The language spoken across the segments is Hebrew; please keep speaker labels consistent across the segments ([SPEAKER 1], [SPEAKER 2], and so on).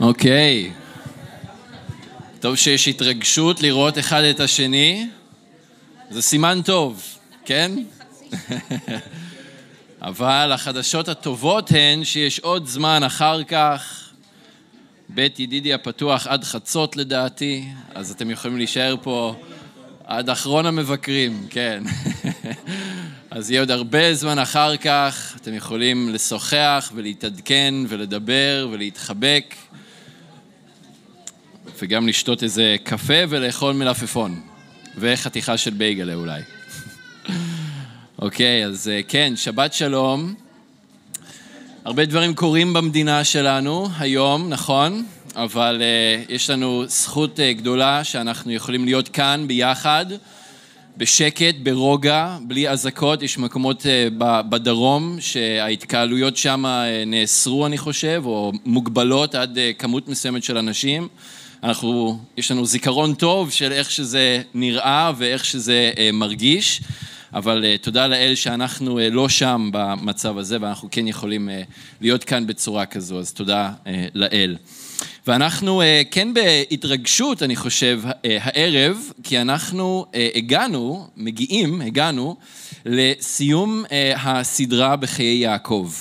[SPEAKER 1] אוקיי. טוב שיש התרגשות לראות אחד את השני. זה סימן טוב, כן? אבל החדשות הטובות הן שיש עוד זמן אחר כך. בית ידידי הפתוח עד חצות לדעתי, אז אתם יכולים להישאר פה עד אחרון המבקרים, כן. אז יהיה עוד הרבה זמן אחר כך, אתם יכולים לשוחח ולהתעדכן ולדבר ולהתחבק. וגם לשתות איזה קפה ולאכול מלפפון. וחתיכה של בייגלה אולי. אוקיי, אז אה, כן, שבת שלום. הרבה דברים קורים במדינה שלנו היום, נכון? אבל uh, יש לנו זכות uh, גדולה שאנחנו יכולים להיות כאן ביחד, בשקט, ברוגע, בלי אזעקות. יש מקומות uh, בדרום שההתקהלויות שם uh, נאסרו, אני חושב, או מוגבלות עד uh, כמות מסוימת של אנשים. אנחנו, יש לנו זיכרון טוב של איך שזה נראה ואיך שזה אה, מרגיש, אבל אה, תודה לאל שאנחנו אה, לא שם במצב הזה ואנחנו כן יכולים להיות כאן בצורה כזו, אז תודה לאל. ואנחנו כן בהתרגשות, אני חושב, הערב, כי אנחנו הגענו, מגיעים, הגענו, לסיום הסדרה בחיי יעקב.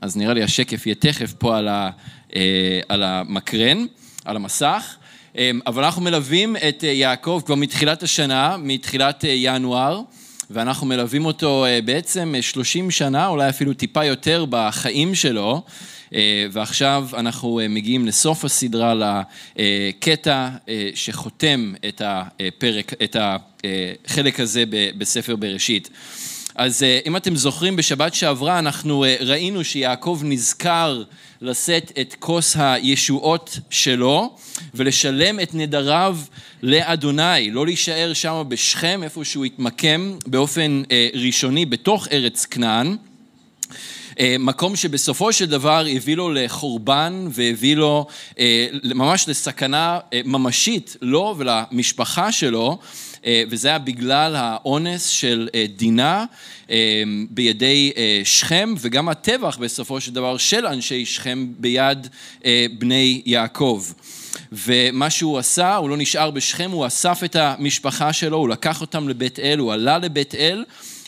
[SPEAKER 1] אז נראה לי השקף יהיה תכף פה על המקרן. על המסך, אמ, אבל אנחנו מלווים את אה, יעקב כבר מתחילת השנה, מתחילת אה, ינואר, ואנחנו מלווים אותו אה, בעצם 30 שנה, אולי אפילו טיפה יותר בחיים שלו, ועכשיו אנחנו מגיעים לסוף הסדרה לקטע שחותם את הפרק, את החלק הזה בספר בראשית. אז אם אתם זוכרים, בשבת שעברה אנחנו ראינו שיעקב נזכר לשאת את כוס הישועות שלו ולשלם את נדריו לאדוני, לא להישאר שם בשכם, איפה שהוא התמקם באופן אה, ראשוני בתוך ארץ כנען. אה, מקום שבסופו של דבר הביא לו לחורבן והביא לו אה, ממש לסכנה ממשית לו ולמשפחה שלו אה, וזה היה בגלל האונס של אה, דינה אה, בידי שכם, וגם הטבח בסופו של דבר של אנשי שכם ביד בני יעקב. ומה שהוא עשה, הוא לא נשאר בשכם, הוא אסף את המשפחה שלו, הוא לקח אותם לבית אל, הוא עלה לבית אל,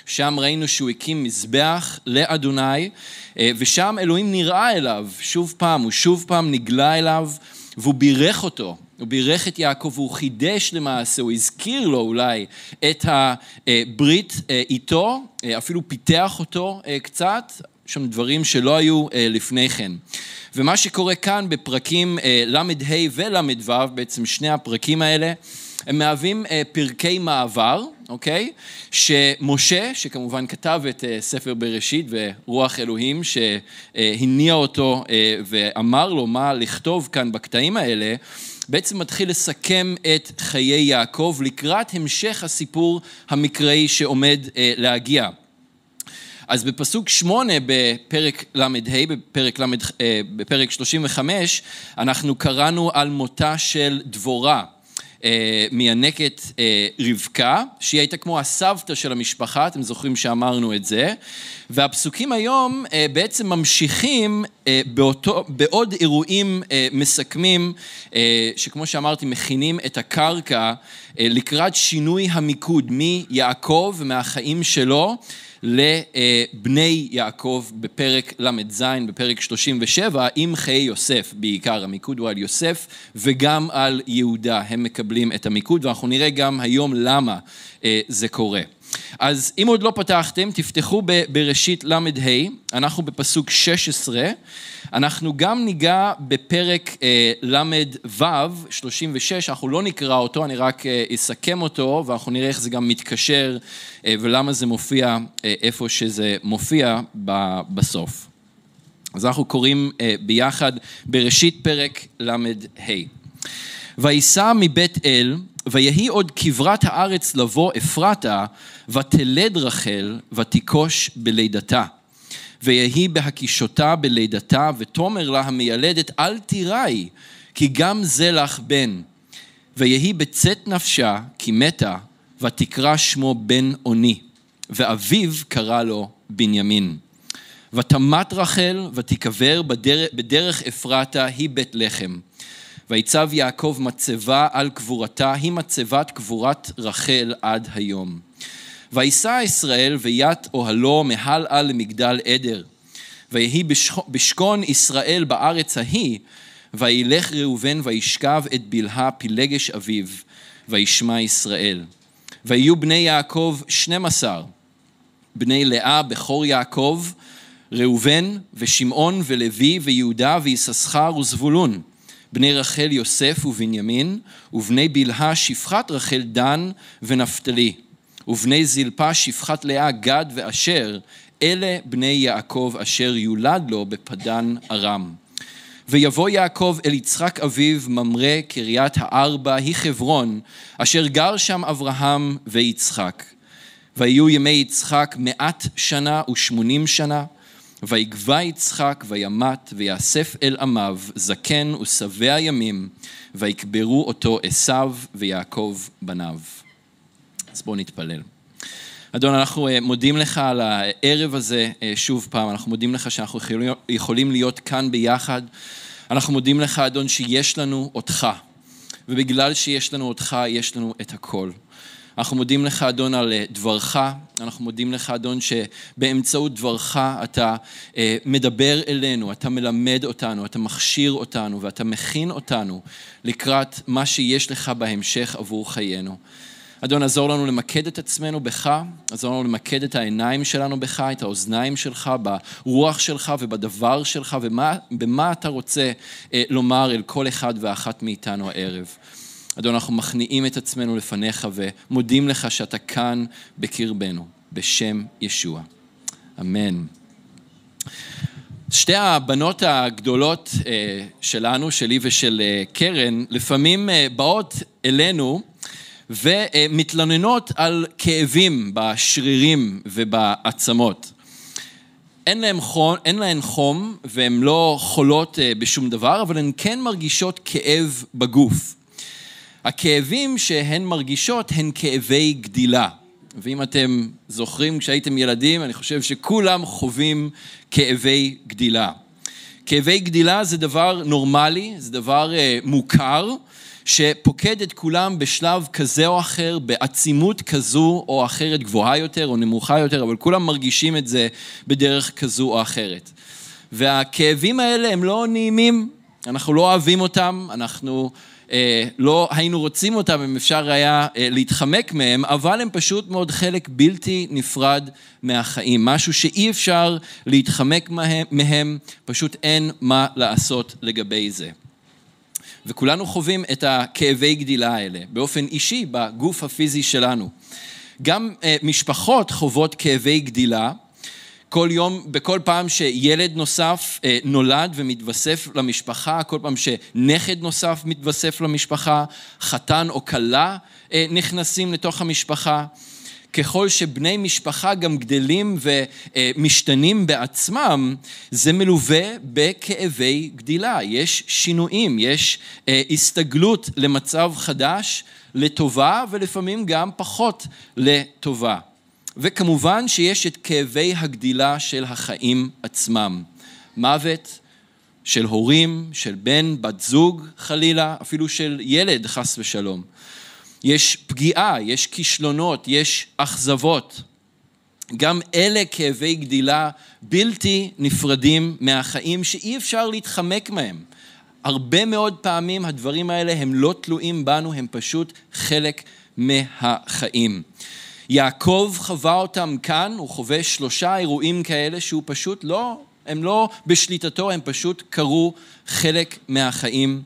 [SPEAKER 1] שם ראינו שהוא הקים מזבח לאדוני, ושם אלוהים נראה אליו, שוב פעם, הוא שוב פעם נגלה אליו, והוא בירך אותו. הוא בירך את יעקב והוא חידש למעשה, הוא הזכיר לו אולי את הברית אה, איתו, אה, אפילו פיתח אותו אה, קצת, שם דברים שלא היו לפני כן. ומה שקורה כאן בפרקים ל"ה ול"ו, בעצם שני הפרקים האלה, הם מהווים פרקי מעבר, אוקיי? שמשה, שכמובן כתב את ספר בראשית ורוח אלוהים שהניע אותו ואמר לו מה לכתוב כאן בקטעים האלה, בעצם מתחיל לסכם את חיי יעקב לקראת המשך הסיפור המקראי שעומד אה, להגיע. אז בפסוק שמונה בפרק ל"ה, בפרק, אה, בפרק 35, אנחנו קראנו על מותה של דבורה. אה, מינקת אה, רבקה, שהיא הייתה כמו הסבתא של המשפחה, אתם זוכרים שאמרנו את זה, והפסוקים היום אה, בעצם ממשיכים באותו, בעוד אירועים מסכמים, שכמו שאמרתי, מכינים את הקרקע לקראת שינוי המיקוד מיעקב, מהחיים שלו, לבני יעקב בפרק ל"ז, בפרק 37, עם חיי יוסף בעיקר, המיקוד הוא על יוסף וגם על יהודה, הם מקבלים את המיקוד ואנחנו נראה גם היום למה אה, זה קורה. אז אם עוד לא פתחתם, תפתחו בראשית ל"ה, אנחנו בפסוק 16, אנחנו גם ניגע בפרק אה, ל"ו, 36, אנחנו לא נקרא אותו, אני רק אה, אסכם אותו, ואנחנו נראה איך זה גם מתקשר אה, ולמה זה מופיע איפה שזה מופיע בסוף. אז אנחנו קוראים ביחד בראשית פרק ל"ה. ויסע מבית אל, ויהי עוד כברת הארץ לבוא אפרתה, ותלד רחל, ותיכוש בלידתה. ויהי בהקישותה בלידתה, ותאמר לה המיילדת, אל תיראי, כי גם זה לך בן. ויהי בצאת נפשה, כי מתה, ותקרא שמו בן אוני, ואביו קרא לו בנימין. ותמת רחל ותיקבר בדרך, בדרך אפרתה היא בית לחם. ויצב יעקב מצבה על קבורתה, היא מצבת קבורת רחל עד היום. ויסע ישראל וית אוהלו מהלאה למגדל עדר. ויהי בשכון ישראל בארץ ההיא, וילך ראובן וישכב את בלהה פילגש אביו, וישמע ישראל. ויהיו בני יעקב שנים עשר, בני לאה בכור יעקב, ראובן ושמעון ולוי ויהודה ויששכר וזבולון. בני רחל יוסף ובנימין, ובני בלהה שפחת רחל דן ונפתלי, ובני זלפה שפחת לאה גד ואשר, אלה בני יעקב אשר יולד לו בפדן ארם. ויבוא יעקב אל יצחק אביו ממרא קריית הארבע היא חברון, אשר גר שם אברהם ויצחק. ויהיו ימי יצחק מעט שנה ושמונים שנה, ויגבה יצחק וימת ויאסף אל עמיו זקן ושבע ימים ויקברו אותו עשיו ויעקב בניו. אז בואו נתפלל. אדון, אנחנו אה, מודים לך על הערב הזה אה, שוב פעם, אנחנו מודים לך שאנחנו יכולים להיות כאן ביחד. אנחנו מודים לך, אדון, שיש לנו אותך, ובגלל שיש לנו אותך, יש לנו את הכל. אנחנו מודים לך, אדון, על אה, דברך, אנחנו מודים לך, אדון, שבאמצעות דברך אתה אה, מדבר אלינו, אתה מלמד אותנו, אתה מכשיר אותנו ואתה מכין אותנו לקראת מה שיש לך בהמשך עבור חיינו. אדון, עזור לנו למקד את עצמנו בך, עזור לנו למקד את העיניים שלנו בך, את האוזניים שלך, ברוח שלך ובדבר שלך, ובמה אתה רוצה אה, לומר אל כל אחד ואחת מאיתנו הערב. אדון, אנחנו מכניעים את עצמנו לפניך ומודים לך שאתה כאן בקרבנו, בשם ישוע. אמן. שתי הבנות הגדולות אה, שלנו, שלי ושל אה, קרן, לפעמים אה, באות אלינו ומתלוננות על כאבים בשרירים ובעצמות. אין להן, חום, אין להן חום והן לא חולות בשום דבר, אבל הן כן מרגישות כאב בגוף. הכאבים שהן מרגישות הן כאבי גדילה. ואם אתם זוכרים כשהייתם ילדים, אני חושב שכולם חווים כאבי גדילה. כאבי גדילה זה דבר נורמלי, זה דבר uh, מוכר, שפוקד את כולם בשלב כזה או אחר, בעצימות כזו או אחרת, גבוהה יותר או נמוכה יותר, אבל כולם מרגישים את זה בדרך כזו או אחרת. והכאבים האלה הם לא נעימים, אנחנו לא אוהבים אותם, אנחנו אה, לא היינו רוצים אותם אם אפשר היה אה, להתחמק מהם, אבל הם פשוט מאוד חלק בלתי נפרד מהחיים, משהו שאי אפשר להתחמק מהם, מהם, פשוט אין מה לעשות לגבי זה. וכולנו חווים את הכאבי גדילה האלה באופן אישי בגוף הפיזי שלנו. גם אה, משפחות חוות כאבי גדילה, כל יום, בכל פעם שילד נוסף אה, נולד ומתווסף למשפחה, כל פעם שנכד נוסף מתווסף למשפחה, חתן או כלה אה, נכנסים לתוך המשפחה. ככל שבני משפחה גם גדלים ומשתנים בעצמם, זה מלווה בכאבי גדילה. יש שינויים, יש אה, הסתגלות למצב חדש, לטובה ולפעמים גם פחות לטובה. וכמובן שיש את כאבי הגדילה של החיים עצמם. מוות של הורים, של בן, בת זוג חלילה, אפילו של ילד חס ושלום. יש פגיעה, יש כישלונות, יש אכזבות. גם אלה כאבי גדילה בלתי נפרדים מהחיים שאי אפשר להתחמק מהם. הרבה מאוד פעמים הדברים האלה הם לא תלויים בנו, הם פשוט חלק מהחיים. יעקב חווה אותם כאן, הוא חווה שלושה אירועים כאלה שהוא פשוט לא, הם לא בשליטתו, הם פשוט קרו חלק מהחיים.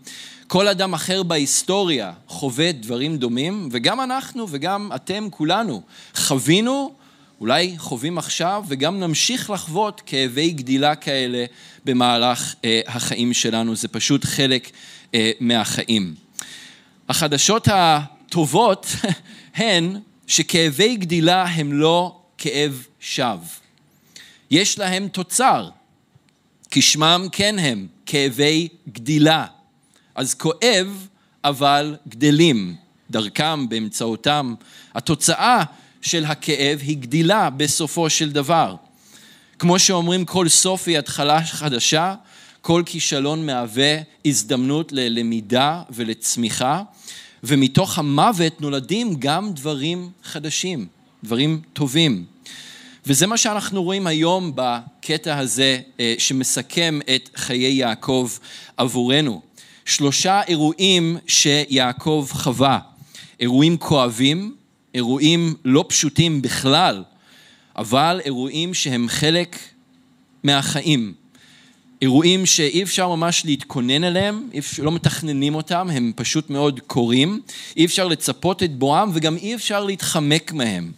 [SPEAKER 1] כל אדם אחר בהיסטוריה חווה דברים דומים, וגם אנחנו וגם אתם כולנו חווינו, אולי חווים עכשיו, וגם נמשיך לחוות כאבי גדילה כאלה במהלך אה, החיים שלנו, זה פשוט חלק אה, מהחיים. החדשות הטובות הן שכאבי גדילה הם לא כאב שווא. יש להם תוצר, כשמם כן הם, כאבי גדילה. אז כואב, אבל גדלים, דרכם, באמצעותם. התוצאה של הכאב היא גדילה בסופו של דבר. כמו שאומרים, כל סוף היא התחלה חדשה, כל כישלון מהווה הזדמנות ללמידה ולצמיחה, ומתוך המוות נולדים גם דברים חדשים, דברים טובים. וזה מה שאנחנו רואים היום בקטע הזה אה, שמסכם את חיי יעקב עבורנו. שלושה אירועים שיעקב חווה, אירועים כואבים, אירועים לא פשוטים בכלל, אבל אירועים שהם חלק מהחיים. אירועים שאי אפשר ממש להתכונן אליהם, לא מתכננים אותם, הם פשוט מאוד קורים, אי אפשר לצפות את בואם וגם אי אפשר להתחמק מהם.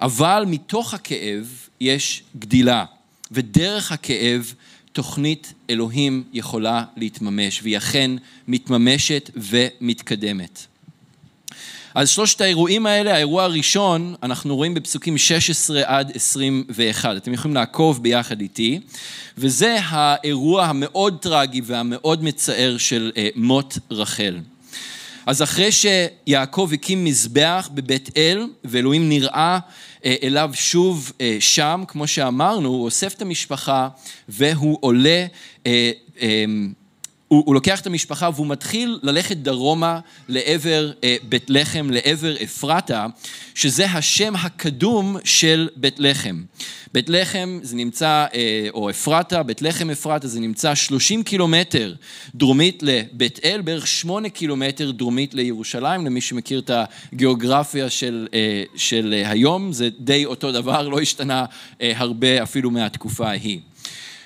[SPEAKER 1] אבל מתוך הכאב יש גדילה, ודרך הכאב תוכנית אלוהים יכולה להתממש, והיא אכן מתממשת ומתקדמת. אז שלושת האירועים האלה, האירוע הראשון, אנחנו רואים בפסוקים 16 עד 21. אתם יכולים לעקוב ביחד איתי, וזה האירוע המאוד טרגי והמאוד מצער של אה, מות רחל. אז אחרי שיעקב הקים מזבח בבית אל, ואלוהים נראה אה, אליו שוב אה, שם, כמו שאמרנו, הוא אוסף את המשפחה והוא עולה הוא, הוא לוקח את המשפחה והוא מתחיל ללכת דרומה לעבר אה, בית לחם, לעבר אפרתה, שזה השם הקדום של בית לחם. בית לחם זה נמצא, אה, או אפרתה, בית לחם אפרתה, זה נמצא 30 קילומטר דרומית לבית אל, בערך 8 קילומטר דרומית לירושלים, למי שמכיר את הגיאוגרפיה של, אה, של אה, היום, זה די אותו דבר, לא השתנה אה, הרבה אפילו מהתקופה ההיא.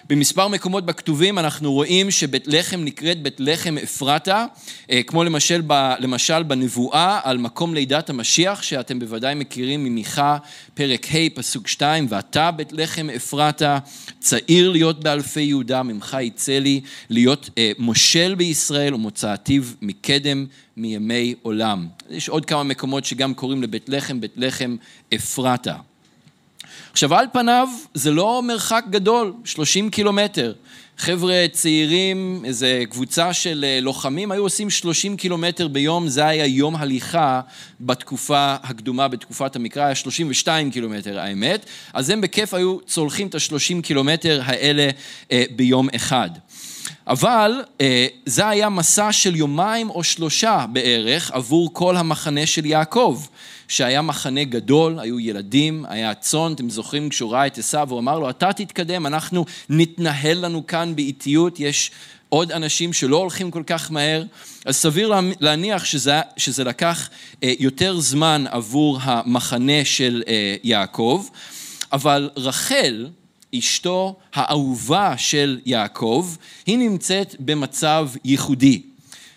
[SPEAKER 1] במספר מקומות בכתובים אנחנו רואים שבית לחם נקראת בית לחם אפרתה, אה, כמו למשל, ב, למשל בנבואה על מקום לידת המשיח, שאתם בוודאי מכירים ממיכה, פרק ה', פסוק 2, ואתה בית לחם אפרתה, צעיר להיות באלפי יהודה, ממך יצא לי להיות אה, מושל בישראל ומוצאתיו מקדם מימי עולם. יש עוד כמה מקומות שגם קוראים לבית לחם, בית לחם אפרתה. עכשיו על פניו זה לא מרחק גדול, 30 קילומטר. חבר'ה צעירים, איזו קבוצה של אה, לוחמים, היו עושים 30 קילומטר ביום, זה היה יום הליכה בתקופה הקדומה, בתקופת המקרא, היה 32 קילומטר האמת, אז הם בכיף היו צולחים את ה-30 קילומטר האלה אה, ביום אחד. אבל אה, זה היה מסע של יומיים או שלושה בערך עבור כל המחנה של יעקב. שהיה מחנה גדול, היו ילדים, היה צאן, אתם זוכרים כשהוא ראה את עשיו, הוא אמר לו, אתה תתקדם, אנחנו נתנהל לנו כאן באיטיות, יש עוד אנשים שלא הולכים כל כך מהר, אז סביר להניח שזה, שזה לקח אה, יותר זמן עבור המחנה של אה, יעקב, אבל רחל, אשתו האהובה של יעקב, היא נמצאת במצב ייחודי,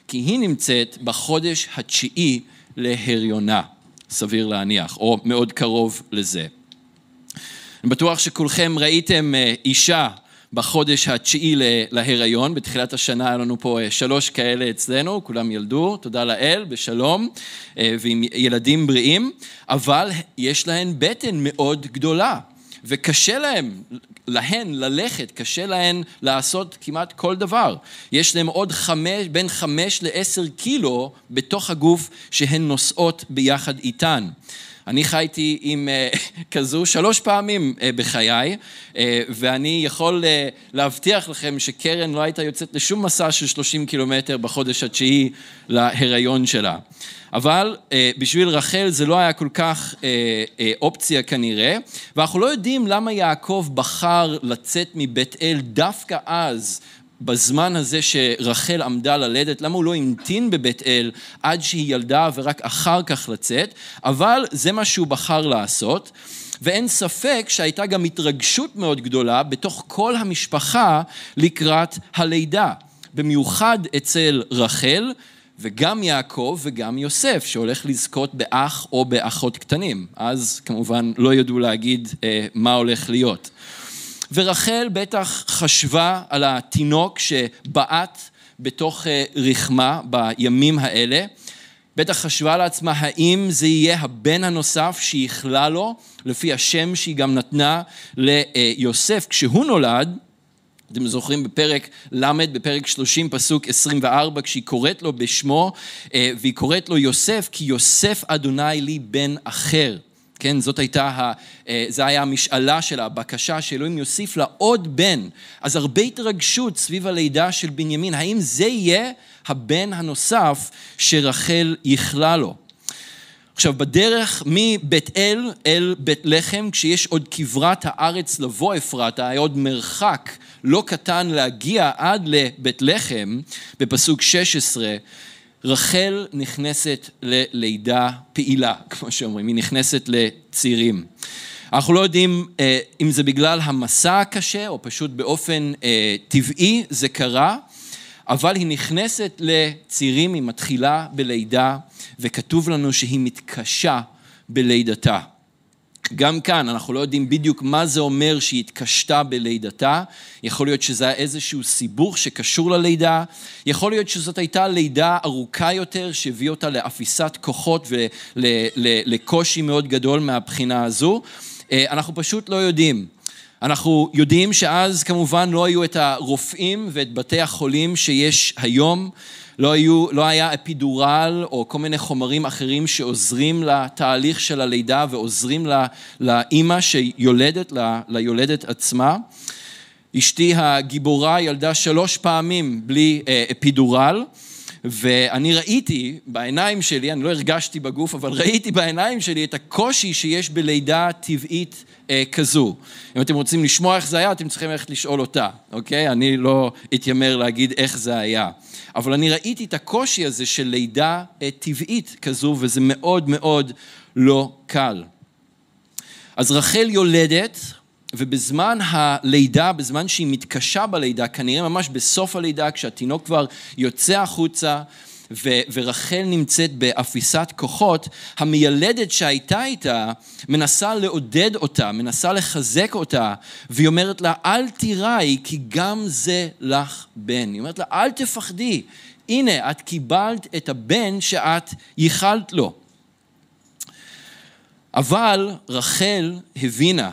[SPEAKER 1] כי היא נמצאת בחודש התשיעי להריונה. סביר להניח, או מאוד קרוב לזה. אני בטוח שכולכם ראיתם אה, אישה בחודש התשיעי להיריון, בתחילת השנה היה לנו פה אה, שלוש כאלה אצלנו, כולם ילדו, תודה לאל, בשלום, אה, ועם ילדים בריאים, אבל יש להן בטן מאוד גדולה, וקשה להם להן ללכת, קשה להן לעשות כמעט כל דבר. יש להן עוד חמש, בין חמש לעשר קילו בתוך הגוף שהן נושאות ביחד איתן. אני חייתי עם uh, כזו שלוש פעמים uh, בחיי, uh, ואני יכול להבטיח לכם שקרן לא הייתה יוצאת לשום מסע של 30 קילומטר בחודש התשיעי להיריון שלה. אבל אה, בשביל רחל זה לא היה כל כך אה, אה, אופציה כנראה, ואנחנו לא יודעים למה יעקב בחר לצאת מבית אל דווקא אז, בזמן הזה שרחל עמדה ללדת, למה הוא לא המתין בבית אל עד שהיא ילדה ורק אחר כך לצאת, אבל זה מה שהוא בחר לעשות. ואין ספק שהייתה גם התרגשות מאוד גדולה בתוך כל המשפחה לקראת הלידה. במיוחד אצל רחל, וגם יעקב וגם יוסף, שהולך לזכות באח או באחות קטנים. אז כמובן לא ידעו להגיד אה, מה הולך להיות. ורחל בטח חשבה על התינוק שבעט בתוך אה, רחמה בימים האלה. בטח חשבה לעצמה האם זה יהיה הבן הנוסף שיכלה לו, לפי השם שהיא גם נתנה ליוסף כשהוא נולד, אתם זוכרים בפרק ל', בפרק 30, פסוק 24, כשהיא קוראת לו בשמו, אה, והיא קוראת לו יוסף, כי יוסף אדוני לי בן אחר. כן, זאת הייתה, אה, זה היה המשאלה שלה, הבקשה שאלוהים יוסיף לה עוד בן. אז הרבה התרגשות סביב הלידה של בנימין, האם זה יהיה הבן הנוסף שרחל ייחלה לו? עכשיו, בדרך מבית אל אל בית לחם, כשיש עוד כברת הארץ לבוא אפרתה, היה עוד מרחק לא קטן להגיע עד לבית לחם, בפסוק 16, רחל נכנסת ללידה פעילה, כמו שאומרים, היא נכנסת לצעירים. אנחנו לא יודעים אה, אם זה בגלל המסע הקשה, או פשוט באופן אה, טבעי זה קרה, אבל היא נכנסת לצעירים, היא מתחילה בלידה, וכתוב לנו שהיא מתקשה בלידתה. גם כאן אנחנו לא יודעים בדיוק מה זה אומר שהיא התקשתה בלידתה, יכול להיות שזה היה איזשהו סיבוך שקשור ללידה, יכול להיות שזאת הייתה לידה ארוכה יותר שהביא אותה לאפיסת כוחות ולקושי מאוד גדול מהבחינה הזו, אה, אנחנו פשוט לא יודעים. אנחנו יודעים שאז כמובן לא היו את הרופאים ואת בתי החולים שיש היום, לא, היו, לא היה אפידורל או כל מיני חומרים אחרים שעוזרים לתהליך של הלידה ועוזרים לאימא שיולדת, ליולדת עצמה. אשתי הגיבורה ילדה שלוש פעמים בלי אה, אפידורל. ואני ראיתי בעיניים שלי, אני לא הרגשתי בגוף, אבל ראיתי בעיניים שלי את הקושי שיש בלידה טבעית אה, כזו. אם אתם רוצים לשמוע איך זה היה, אתם צריכים ללכת לשאול אותה, אוקיי? אני לא אתיימר להגיד איך זה היה. אבל אני ראיתי את הקושי הזה של לידה אה, טבעית כזו, וזה מאוד מאוד לא קל. אז רחל יולדת, ובזמן הלידה, בזמן שהיא מתקשה בלידה, כנראה ממש בסוף הלידה, כשהתינוק כבר יוצא החוצה, ו- ורחל נמצאת באפיסת כוחות, המיילדת שהייתה איתה מנסה לעודד אותה, מנסה לחזק אותה, והיא אומרת לה, אל תיראי, כי גם זה לך בן. היא אומרת לה, אל תפחדי, הנה, את קיבלת את הבן שאת ייחלת לו. אבל רחל הבינה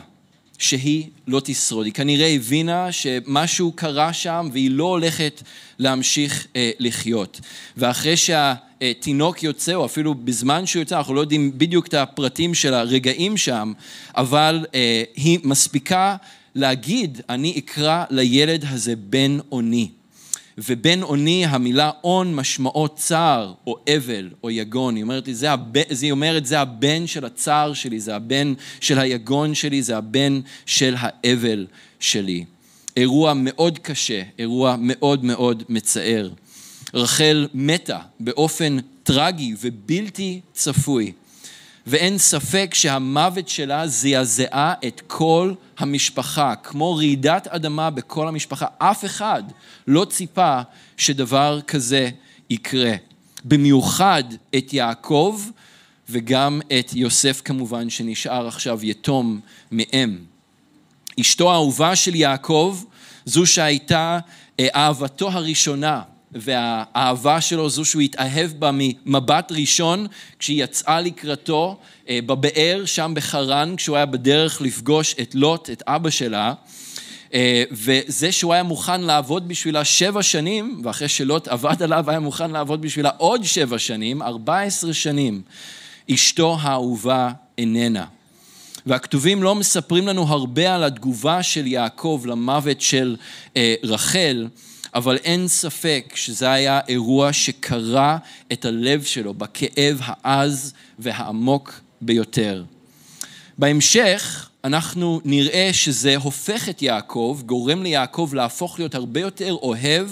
[SPEAKER 1] שהיא לא תשרוד. היא כנראה הבינה שמשהו קרה שם והיא לא הולכת להמשיך אה, לחיות. ואחרי שהתינוק יוצא, או אפילו בזמן שהוא יוצא, אנחנו לא יודעים בדיוק את הפרטים של הרגעים שם, אבל אה, היא מספיקה להגיד, אני אקרא לילד הזה בן אוני. ובן אוני, המילה און משמעו צער, או אבל, או יגון. היא אומרת לי, זה הבן, היא אומרת, זה הבן של הצער שלי, זה הבן של היגון שלי, זה הבן של האבל שלי. אירוע מאוד קשה, אירוע מאוד מאוד מצער. רחל מתה באופן טרגי ובלתי צפוי. ואין ספק שהמוות שלה זעזעה את כל המשפחה, כמו רעידת אדמה בכל המשפחה. אף אחד לא ציפה שדבר כזה יקרה. במיוחד את יעקב וגם את יוסף כמובן, שנשאר עכשיו יתום מאם. אשתו האהובה של יעקב, זו שהייתה אה, אהבתו הראשונה, והאהבה שלו זו שהוא התאהב בה ממבט ראשון כשהיא יצאה לקראתו אה, בבאר שם בחרן כשהוא היה בדרך לפגוש את לוט, את אבא שלה. אה, וזה שהוא היה מוכן לעבוד בשבילה שבע שנים ואחרי שלוט עבד עליו היה מוכן לעבוד בשבילה עוד שבע שנים, ארבע עשרה שנים אשתו האהובה איננה. והכתובים לא מספרים לנו הרבה על התגובה של יעקב למוות של אה, רחל אבל אין ספק שזה היה אירוע שקרע את הלב שלו בכאב העז והעמוק ביותר. בהמשך אנחנו נראה שזה הופך את יעקב, גורם ליעקב להפוך להיות הרבה יותר אוהב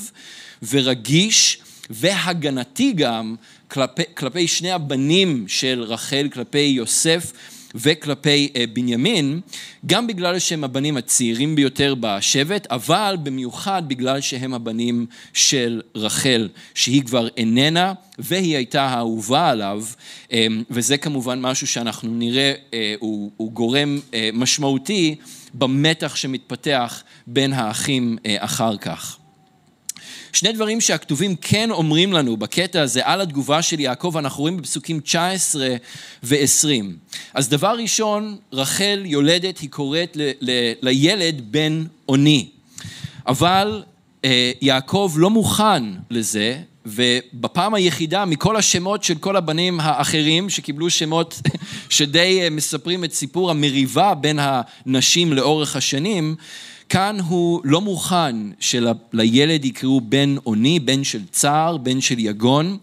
[SPEAKER 1] ורגיש והגנתי גם כלפי, כלפי שני הבנים של רחל, כלפי יוסף וכלפי אה, בנימין, גם בגלל שהם הבנים הצעירים ביותר בשבט, אבל במיוחד בגלל שהם הבנים של רחל, שהיא כבר איננה והיא הייתה האהובה עליו, אה, וזה כמובן משהו שאנחנו נראה, אה, הוא, הוא גורם משמעותי במתח שמתפתח בין האחים אחר כך. שני דברים שהכתובים כן אומרים לנו בקטע הזה על התגובה של יעקב, אנחנו רואים בפסוקים 19 ו-20. אז דבר ראשון, רחל יולדת, היא קוראת ל- ל- לילד בן אוני. אבל אה, יעקב לא מוכן לזה, ובפעם היחידה מכל השמות של כל הבנים האחרים שקיבלו שמות שדי מספרים את סיפור המריבה בין הנשים לאורך השנים, כאן הוא לא מוכן שלילד יקראו בן אוני, בן של צער, בן של יגון,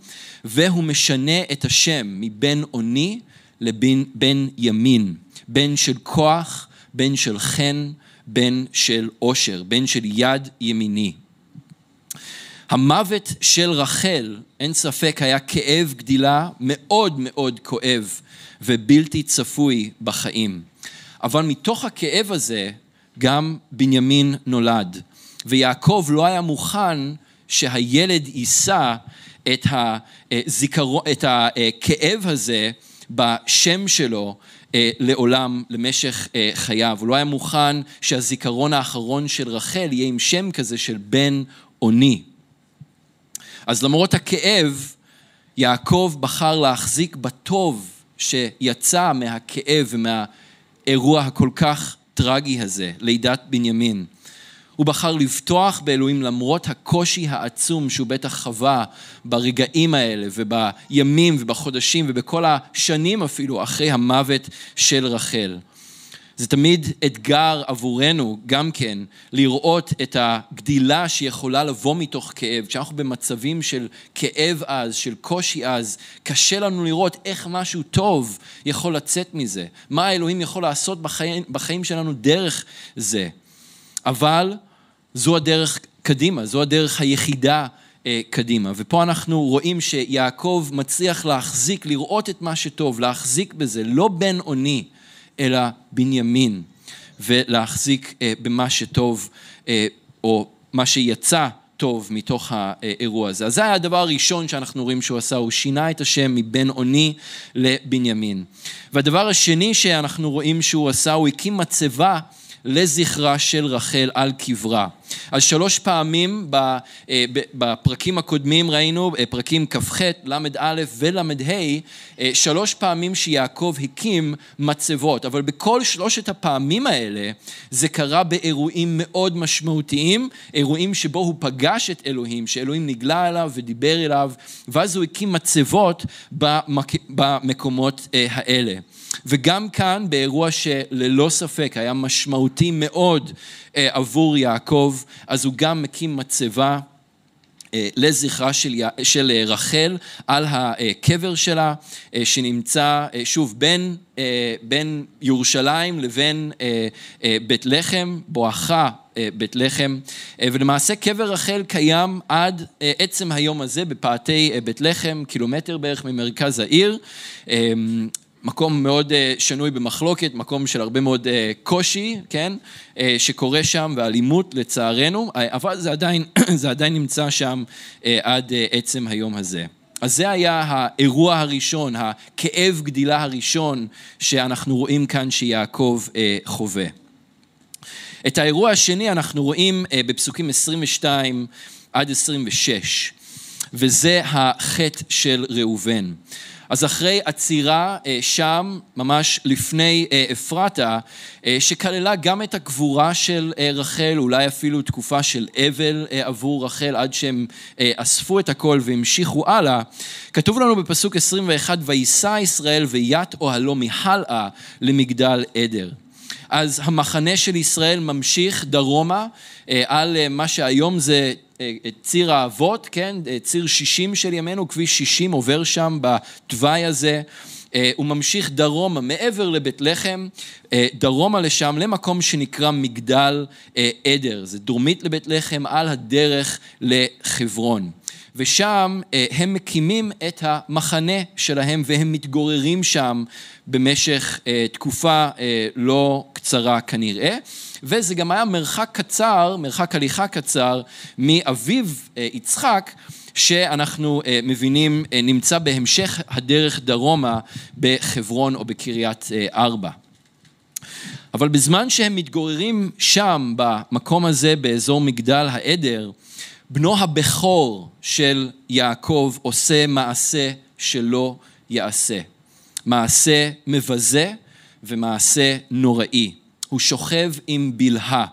[SPEAKER 1] והוא משנה את השם מבן אוני לבן ימין, בן של כוח, בן של חן, בן של עושר, בן של יד ימיני. המוות של רחל, אין ספק, היה כאב גדילה מאוד מאוד כואב ובלתי צפוי בחיים. אבל מתוך הכאב הזה גם בנימין נולד. ויעקב לא היה מוכן שהילד יישא את, הזיכרון, את הכאב הזה בשם שלו אה, לעולם, למשך אה, חייו. הוא לא היה מוכן שהזיכרון האחרון של רחל יהיה עם שם כזה של בן אוני. אז למרות הכאב, יעקב בחר להחזיק בטוב שיצא מהכאב ומהאירוע הכל כך הטרגי הזה, לידת בנימין. הוא בחר לבטוח באלוהים למרות הקושי העצום שהוא בטח חווה ברגעים האלה ובימים ובחודשים ובכל השנים אפילו אחרי המוות של רחל. זה תמיד אתגר עבורנו גם כן לראות את הגדילה שיכולה לבוא מתוך כאב. כשאנחנו במצבים של כאב עז, של קושי עז, קשה לנו לראות איך משהו טוב יכול לצאת מזה. מה האלוהים יכול לעשות בחיים, בחיים שלנו דרך זה. אבל זו הדרך קדימה, זו הדרך היחידה אה, קדימה. ופה אנחנו רואים שיעקב מצליח להחזיק, לראות את מה שטוב, להחזיק בזה, לא בן אוני. אלא בנימין, ולהחזיק אה, במה שטוב, אה, או מה שיצא טוב מתוך האירוע הזה. אז זה היה הדבר הראשון שאנחנו רואים שהוא עשה, הוא שינה את השם מבן אוני לבנימין. והדבר השני שאנחנו רואים שהוא עשה, הוא הקים מצבה לזכרה של רחל על קברה. אז שלוש פעמים אה, בפרקים הקודמים ראינו, אה, פרקים כ"ח, ל"א ול"ה, אה, שלוש פעמים שיעקב הקים מצבות, אבל בכל שלושת הפעמים האלה זה קרה באירועים מאוד משמעותיים, אירועים שבו הוא פגש את אלוהים, שאלוהים נגלה אליו ודיבר אליו, ואז הוא הקים מצבות במקומות האלה. וגם כאן באירוע שללא ספק היה משמעותי מאוד עבור יעקב, אז הוא גם מקים מצבה אה, לזכרה של, של אה, רחל על הקבר שלה, שנמצא שוב בין, בין ירושלים לבין בית לחם, בואכה בית לחם, ולמעשה קבר רחל קיים עד עצם היום הזה בפאתי בית לחם, קילומטר בערך ממרכז העיר. מקום מאוד אה, שנוי במחלוקת, מקום של הרבה מאוד אה, קושי, כן, אה, שקורה שם, ואלימות לצערנו, אבל זה עדיין, זה עדיין נמצא שם עד עצם היום הזה. אז זה היה האירוע הראשון, הכאב גדילה הראשון שאנחנו רואים כאן שיעקב חווה. את האירוע השני אנחנו רואים בפסוקים 22 עד 26, וזה החטא של ראובן. אז אחרי עצירה אה, שם, ממש לפני אה, אפרתה, אה, שכללה גם את הגבורה של רחל, אולי אפילו תקופה של אבל עבור רחל, עד שהם אספו את הכל והמשיכו הלאה, כתוב לנו בפסוק 21, ויישא ישראל וית אוהלו מחלאה למגדל עדר. אז המחנה של ישראל ממשיך דרומה על מה שהיום זה את ציר האבות, כן, ציר 60 של ימינו, כביש 60 עובר שם בתוואי הזה. אה, הוא ממשיך דרומה, מעבר לבית לחם, אה, דרומה לשם, למקום שנקרא מגדל אה, עדר. זה דרומית לבית לחם, על הדרך לחברון. ושם הם מקימים את המחנה שלהם והם מתגוררים שם במשך תקופה לא קצרה כנראה. וזה גם היה מרחק קצר, מרחק הליכה קצר, מאביו אה, יצחק, שאנחנו אה, מבינים אה, נמצא בהמשך הדרך דרומה בחברון או בקריית ארבע. אבל בזמן שהם מתגוררים שם, במקום הזה, באזור מגדל העדר, בנו הבכור של יעקב עושה מעשה שלא יעשה. מעשה מבזה ומעשה נוראי. הוא שוכב עם בלהה,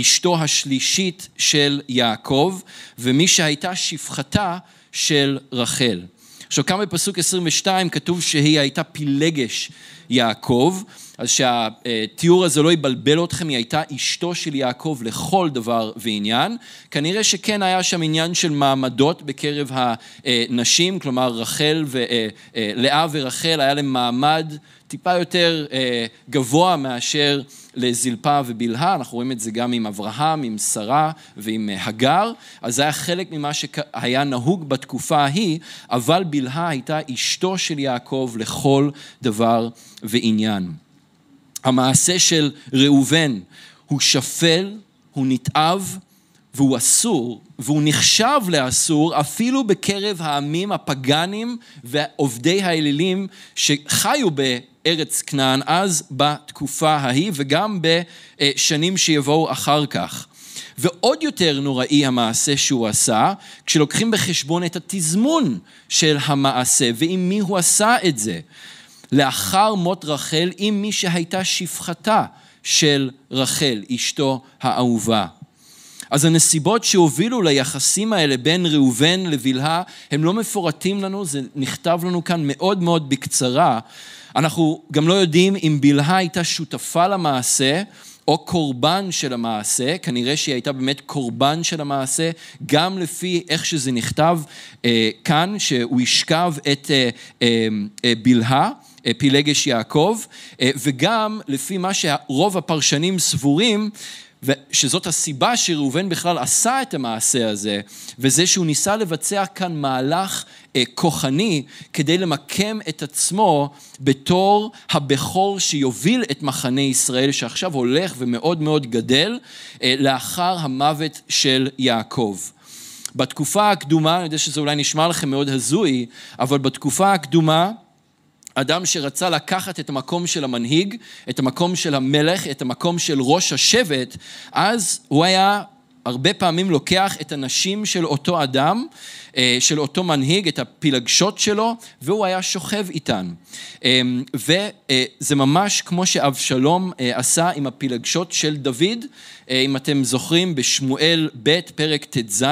[SPEAKER 1] אשתו השלישית של יעקב, ומי שהייתה שפחתה של רחל. עכשיו כאן בפסוק 22 כתוב שהיא הייתה פילגש יעקב, אז שהתיאור הזה לא יבלבל אתכם, היא הייתה אשתו של יעקב לכל דבר ועניין. כנראה שכן היה שם עניין של מעמדות בקרב הנשים, כלומר רחל ולאה ורחל היה להם מעמד טיפה יותר גבוה מאשר לזלפה ובלהה, אנחנו רואים את זה גם עם אברהם, עם שרה ועם הגר, אז זה היה חלק ממה שהיה נהוג בתקופה ההיא, אבל בלהה הייתה אשתו של יעקב לכל דבר ועניין. המעשה של ראובן הוא שפל, הוא נתעב והוא אסור, והוא נחשב לאסור אפילו בקרב העמים הפגאנים ועובדי האלילים שחיו בארץ כנען אז בתקופה ההיא וגם בשנים שיבואו אחר כך. ועוד יותר נוראי המעשה שהוא עשה, כשלוקחים בחשבון את התזמון של המעשה ועם מי הוא עשה את זה. לאחר מות רחל עם מי שהייתה שפחתה של רחל, אשתו האהובה. אז הנסיבות שהובילו ליחסים האלה בין ראובן לבלהה הם לא מפורטים לנו, זה נכתב לנו כאן מאוד מאוד בקצרה. אנחנו גם לא יודעים אם בלהה הייתה שותפה למעשה או קורבן של המעשה, כנראה שהיא הייתה באמת קורבן של המעשה, גם לפי איך שזה נכתב אה, כאן, שהוא ישכב את אה, אה, אה, בלהה. אה, פילגש יעקב, אה, וגם לפי מה שרוב הפרשנים סבורים, שזאת הסיבה שראובן בכלל עשה את המעשה הזה, וזה שהוא ניסה לבצע כאן מהלך אה, כוחני כדי למקם את עצמו בתור הבכור שיוביל את מחנה ישראל, שעכשיו הולך ומאוד מאוד גדל, לאחר המוות של יעקב. בתקופה הקדומה, אני יודע שזה אולי נשמע לכם מאוד הזוי, אבל בתקופה הקדומה אדם שרצה לקחת את המקום של המנהיג, את המקום של המלך, את המקום של ראש השבט, אז הוא היה הרבה פעמים לוקח את הנשים של אותו אדם, אה, של אותו מנהיג, את הפילגשות שלו, והוא היה שוכב איתן. אה, וזה ממש כמו שאבשלום אה, עשה עם הפילגשות של דוד, אם אתם זוכרים בשמואל ב' פרק ט"ז,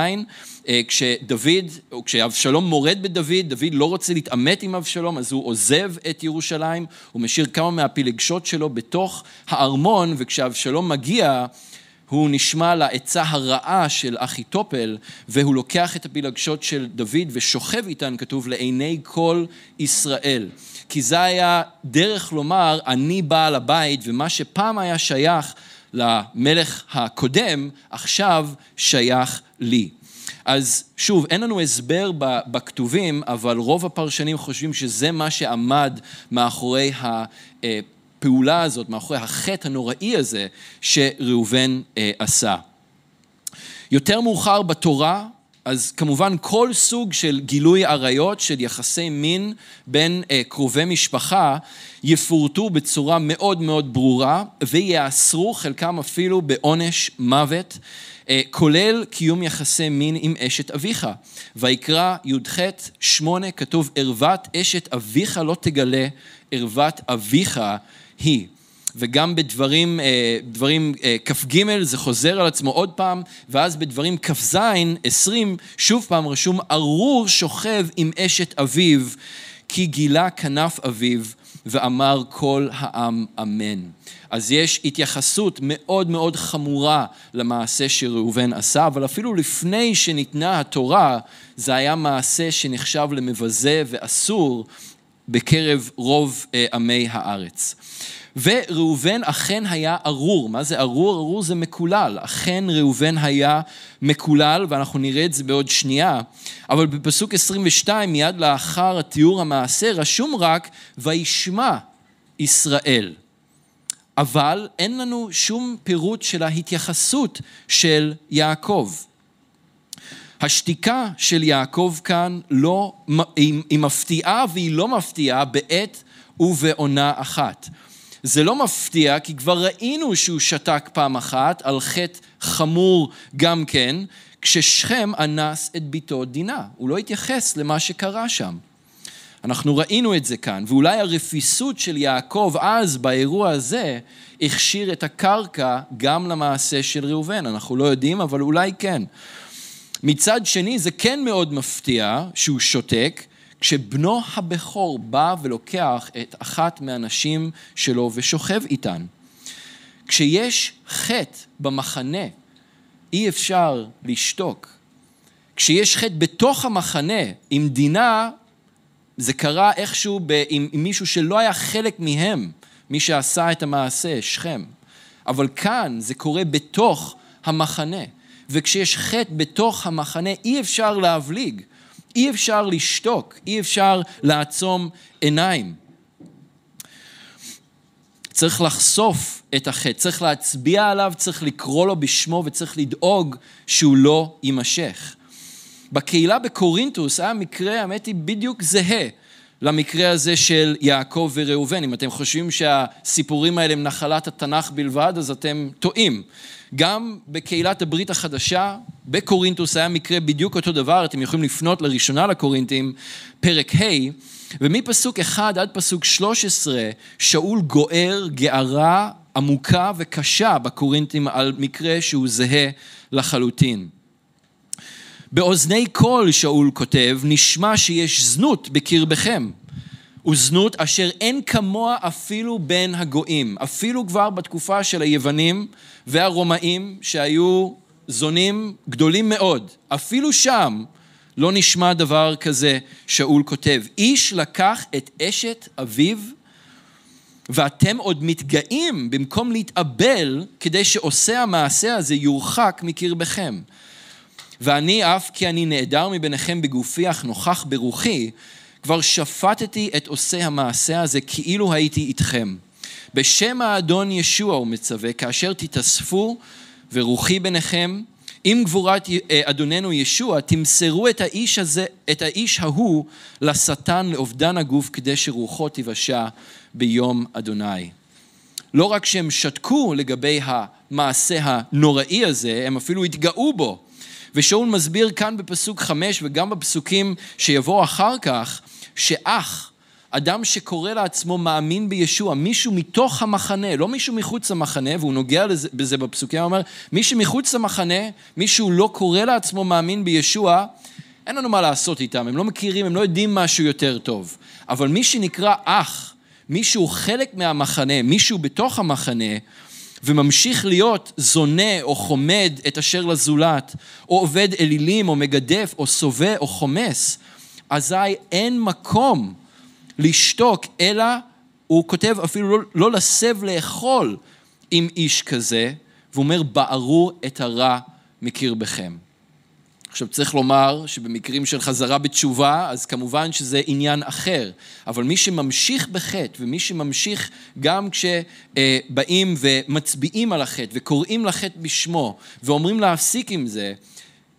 [SPEAKER 1] כשדוד, או כשאבשלום מורד בדוד, דוד לא רוצה להתעמת עם אבשלום, אז הוא עוזב את ירושלים, הוא משאיר כמה מהפילגשות שלו בתוך הארמון, וכשאבשלום מגיע, הוא נשמע לעצה הרעה של אחיתופל, והוא לוקח את הפילגשות של דוד ושוכב איתן, כתוב, לעיני כל ישראל. כי זה היה דרך לומר, אני בעל הבית, ומה שפעם היה שייך למלך הקודם, עכשיו שייך לי. אז שוב, אין לנו הסבר בכתובים, אבל רוב הפרשנים חושבים שזה מה שעמד מאחורי הפעולה הזאת, מאחורי החטא הנוראי הזה שראובן אה, עשה. יותר מאוחר בתורה, אז כמובן כל סוג של גילוי עריות, של יחסי מין בין אה, קרובי משפחה, יפורטו בצורה מאוד מאוד ברורה וייאסרו חלקם אפילו בעונש מוות. אה, כולל קיום יחסי מין עם אשת אביך. ויקרא י"ח שמונה כתוב ערוות אשת אביך לא תגלה, ערוות אביך היא. וגם בדברים, אה, דברים אה, כ"ג זה חוזר על עצמו עוד פעם, ואז בדברים כ"ז, עשרים, שוב פעם רשום ארור שוכב עם אשת אביו, כי גילה כנף אביו, ואמר כל העם אמן. אז יש התייחסות מאוד מאוד חמורה למעשה שראובן עשה, אבל אפילו לפני שניתנה התורה, זה היה מעשה שנחשב למבזה ואסור בקרב רוב אה, עמי הארץ. וראובן אכן היה ארור. מה זה ארור? ארור זה מקולל. אכן ראובן היה מקולל, ואנחנו נראה את זה בעוד שנייה. אבל בפסוק 22, מיד לאחר התיאור המעשה, רשום רק, וישמע ישראל. אבל אין לנו שום פירוט של ההתייחסות של יעקב. השתיקה של יעקב כאן לא, היא, היא מפתיעה והיא לא מפתיעה בעת ובעונה אחת. זה לא מפתיע כי כבר ראינו שהוא שתק פעם אחת על חטא חמור גם כן, כששכם אנס את ביתו דינה. הוא לא התייחס למה שקרה שם. אנחנו ראינו את זה כאן, ואולי הרפיסות של יעקב אז, באירוע הזה, הכשיר את הקרקע גם למעשה של ראובן. אנחנו לא יודעים, אבל אולי כן. מצד שני, זה כן מאוד מפתיע שהוא שותק, כשבנו הבכור בא ולוקח את אחת מהנשים שלו ושוכב איתן. כשיש חטא במחנה, אי אפשר לשתוק. כשיש חטא בתוך המחנה, עם דינה, זה קרה איכשהו ב, עם, עם מישהו שלא היה חלק מהם, מי שעשה את המעשה, שכם. אבל כאן זה קורה בתוך המחנה. וכשיש חטא בתוך המחנה, אי אפשר להבליג, אי אפשר לשתוק, אי אפשר לעצום עיניים. צריך לחשוף את החטא, צריך להצביע עליו, צריך לקרוא לו בשמו וצריך לדאוג שהוא לא יימשך. בקהילה בקורינטוס היה מקרה, האמת היא, בדיוק זהה למקרה הזה של יעקב וראובן. אם אתם חושבים שהסיפורים האלה הם נחלת התנ"ך בלבד, אז אתם טועים. גם בקהילת הברית החדשה, בקורינטוס היה מקרה בדיוק אותו דבר, אתם יכולים לפנות לראשונה לקורינטים, פרק ה', ומפסוק 1 עד פסוק 13, שאול גוער גערה עמוקה וקשה בקורינטים על מקרה שהוא זהה לחלוטין. באוזני כל, שאול כותב, נשמע שיש זנות בקרבכם. וזנות אשר אין כמוה אפילו בין הגויים. אפילו כבר בתקופה של היוונים והרומאים, שהיו זונים גדולים מאוד, אפילו שם לא נשמע דבר כזה, שאול כותב. איש לקח את אשת אביו, ואתם עוד מתגאים במקום להתאבל כדי שעושה המעשה הזה יורחק מקרבכם. ואני אף כי אני נעדר מביניכם בגופי אך נוכח ברוחי, כבר שפטתי את עושה המעשה הזה כאילו הייתי איתכם. בשם האדון ישוע הוא מצווה, כאשר תתאספו ורוחי ביניכם, עם גבורת אה, אדוננו ישוע, תמסרו את האיש הזה, את האיש ההוא לשטן לאובדן הגוף, כדי שרוחו תיוושע ביום אדוני. לא רק שהם שתקו לגבי המעשה הנוראי הזה, הם אפילו התגאו בו. ושאול מסביר כאן בפסוק חמש וגם בפסוקים שיבואו אחר כך, שאח, אדם שקורא לעצמו מאמין בישוע, מישהו מתוך המחנה, לא מישהו מחוץ למחנה, והוא נוגע לזה, בזה בפסוקים, הוא אומר, מי שמחוץ למחנה, מישהו לא קורא לעצמו מאמין בישוע, אין לנו מה לעשות איתם, הם לא מכירים, הם לא יודעים משהו יותר טוב. אבל מי שנקרא אח, מישהו חלק מהמחנה, מישהו בתוך המחנה, וממשיך להיות זונה או חומד את אשר לזולת, או עובד אלילים או מגדף או סובה או חומס, אזי אין מקום לשתוק, אלא הוא כותב אפילו לא, לא לסב לאכול עם איש כזה, והוא אומר, בערו את הרע מקרבכם. עכשיו צריך לומר שבמקרים של חזרה בתשובה, אז כמובן שזה עניין אחר, אבל מי שממשיך בחטא ומי שממשיך גם כשבאים ומצביעים על החטא וקוראים לחטא בשמו ואומרים להפסיק עם זה,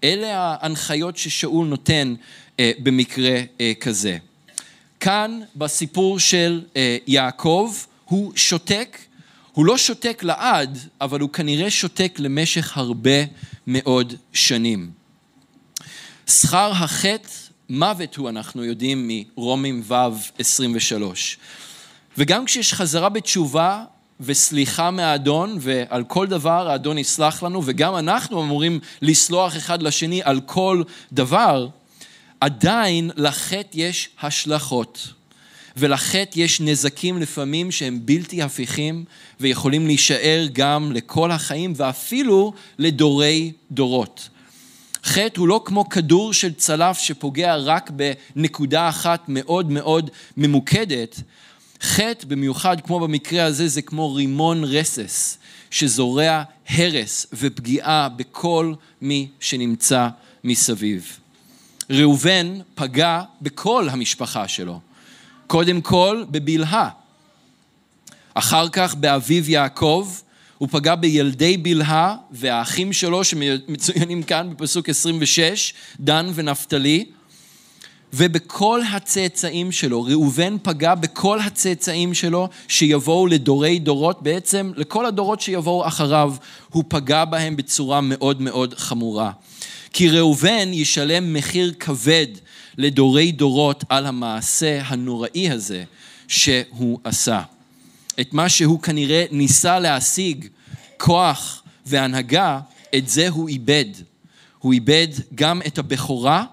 [SPEAKER 1] אלה ההנחיות ששאול נותן אה, במקרה אה, כזה. כאן בסיפור של אה, יעקב הוא שותק, הוא לא שותק לעד, אבל הוא כנראה שותק למשך הרבה מאוד שנים. שכר החטא, מוות הוא, אנחנו יודעים מרומים ו' 23. וגם כשיש חזרה בתשובה וסליחה מהאדון, ועל כל דבר האדון יסלח לנו, וגם אנחנו אמורים לסלוח אחד לשני על כל דבר, עדיין לחטא יש השלכות. ולחטא יש נזקים לפעמים שהם בלתי הפיכים ויכולים להישאר גם לכל החיים ואפילו לדורי דורות. חטא הוא לא כמו כדור של צלף שפוגע רק בנקודה אחת מאוד מאוד ממוקדת. חטא, במיוחד כמו במקרה הזה, זה כמו רימון רסס שזורע הרס ופגיעה בכל מי שנמצא מסביב. ראובן פגע בכל המשפחה שלו. קודם כל בבלהה, אחר כך באביו יעקב, הוא פגע בילדי בלהה והאחים שלו שמצוינים כאן בפסוק 26, דן ונפתלי, ובכל הצאצאים שלו. ראובן פגע בכל הצאצאים שלו שיבואו לדורי דורות, בעצם לכל הדורות שיבואו אחריו, הוא פגע בהם בצורה מאוד מאוד חמורה. כי ראובן ישלם מחיר כבד לדורי דורות על המעשה הנוראי הזה שהוא עשה. את מה שהוא כנראה ניסה להשיג, כוח והנהגה, את זה הוא איבד. הוא איבד גם את הבכורה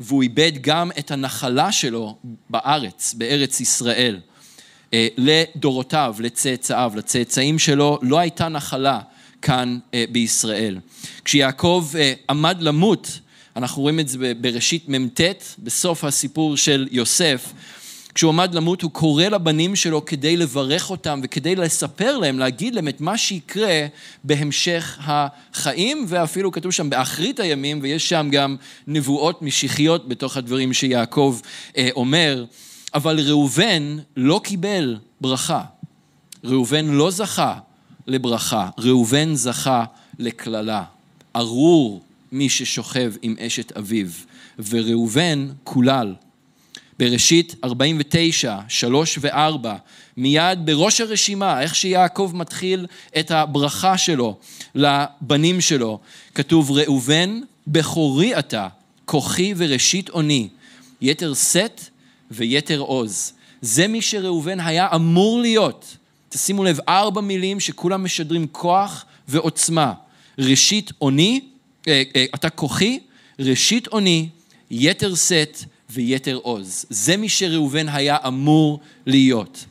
[SPEAKER 1] והוא איבד גם את הנחלה שלו בארץ, בארץ ישראל. אה, לדורותיו, לצאצאיו, לצאצאים שלו, לא הייתה נחלה כאן אה, בישראל. כשיעקב אה, עמד למות, אנחנו רואים את זה בראשית מ"ט, בסוף הסיפור של יוסף, כשהוא עמד למות הוא קורא לבנים שלו כדי לברך אותם וכדי לספר להם, להגיד להם את מה שיקרה בהמשך החיים ואפילו כתוב שם באחרית הימים ויש שם גם נבואות משיחיות בתוך הדברים שיעקב אומר. אבל ראובן לא קיבל ברכה. ראובן לא זכה לברכה, ראובן זכה לקללה. ארור מי ששוכב עם אשת אביו, וראובן קולל. בראשית 49, 3 ו-4, מיד בראש הרשימה, איך שיעקב מתחיל את הברכה שלו לבנים שלו, כתוב ראובן בכורי אתה, כוחי וראשית אוני, יתר שאת ויתר עוז. זה מי שראובן היה אמור להיות. תשימו לב, ארבע מילים שכולם משדרים כוח ועוצמה. ראשית אוני, אה, אה, אתה כוחי, ראשית אוני, יתר שאת ויתר עוז. זה מי שראובן היה אמור להיות.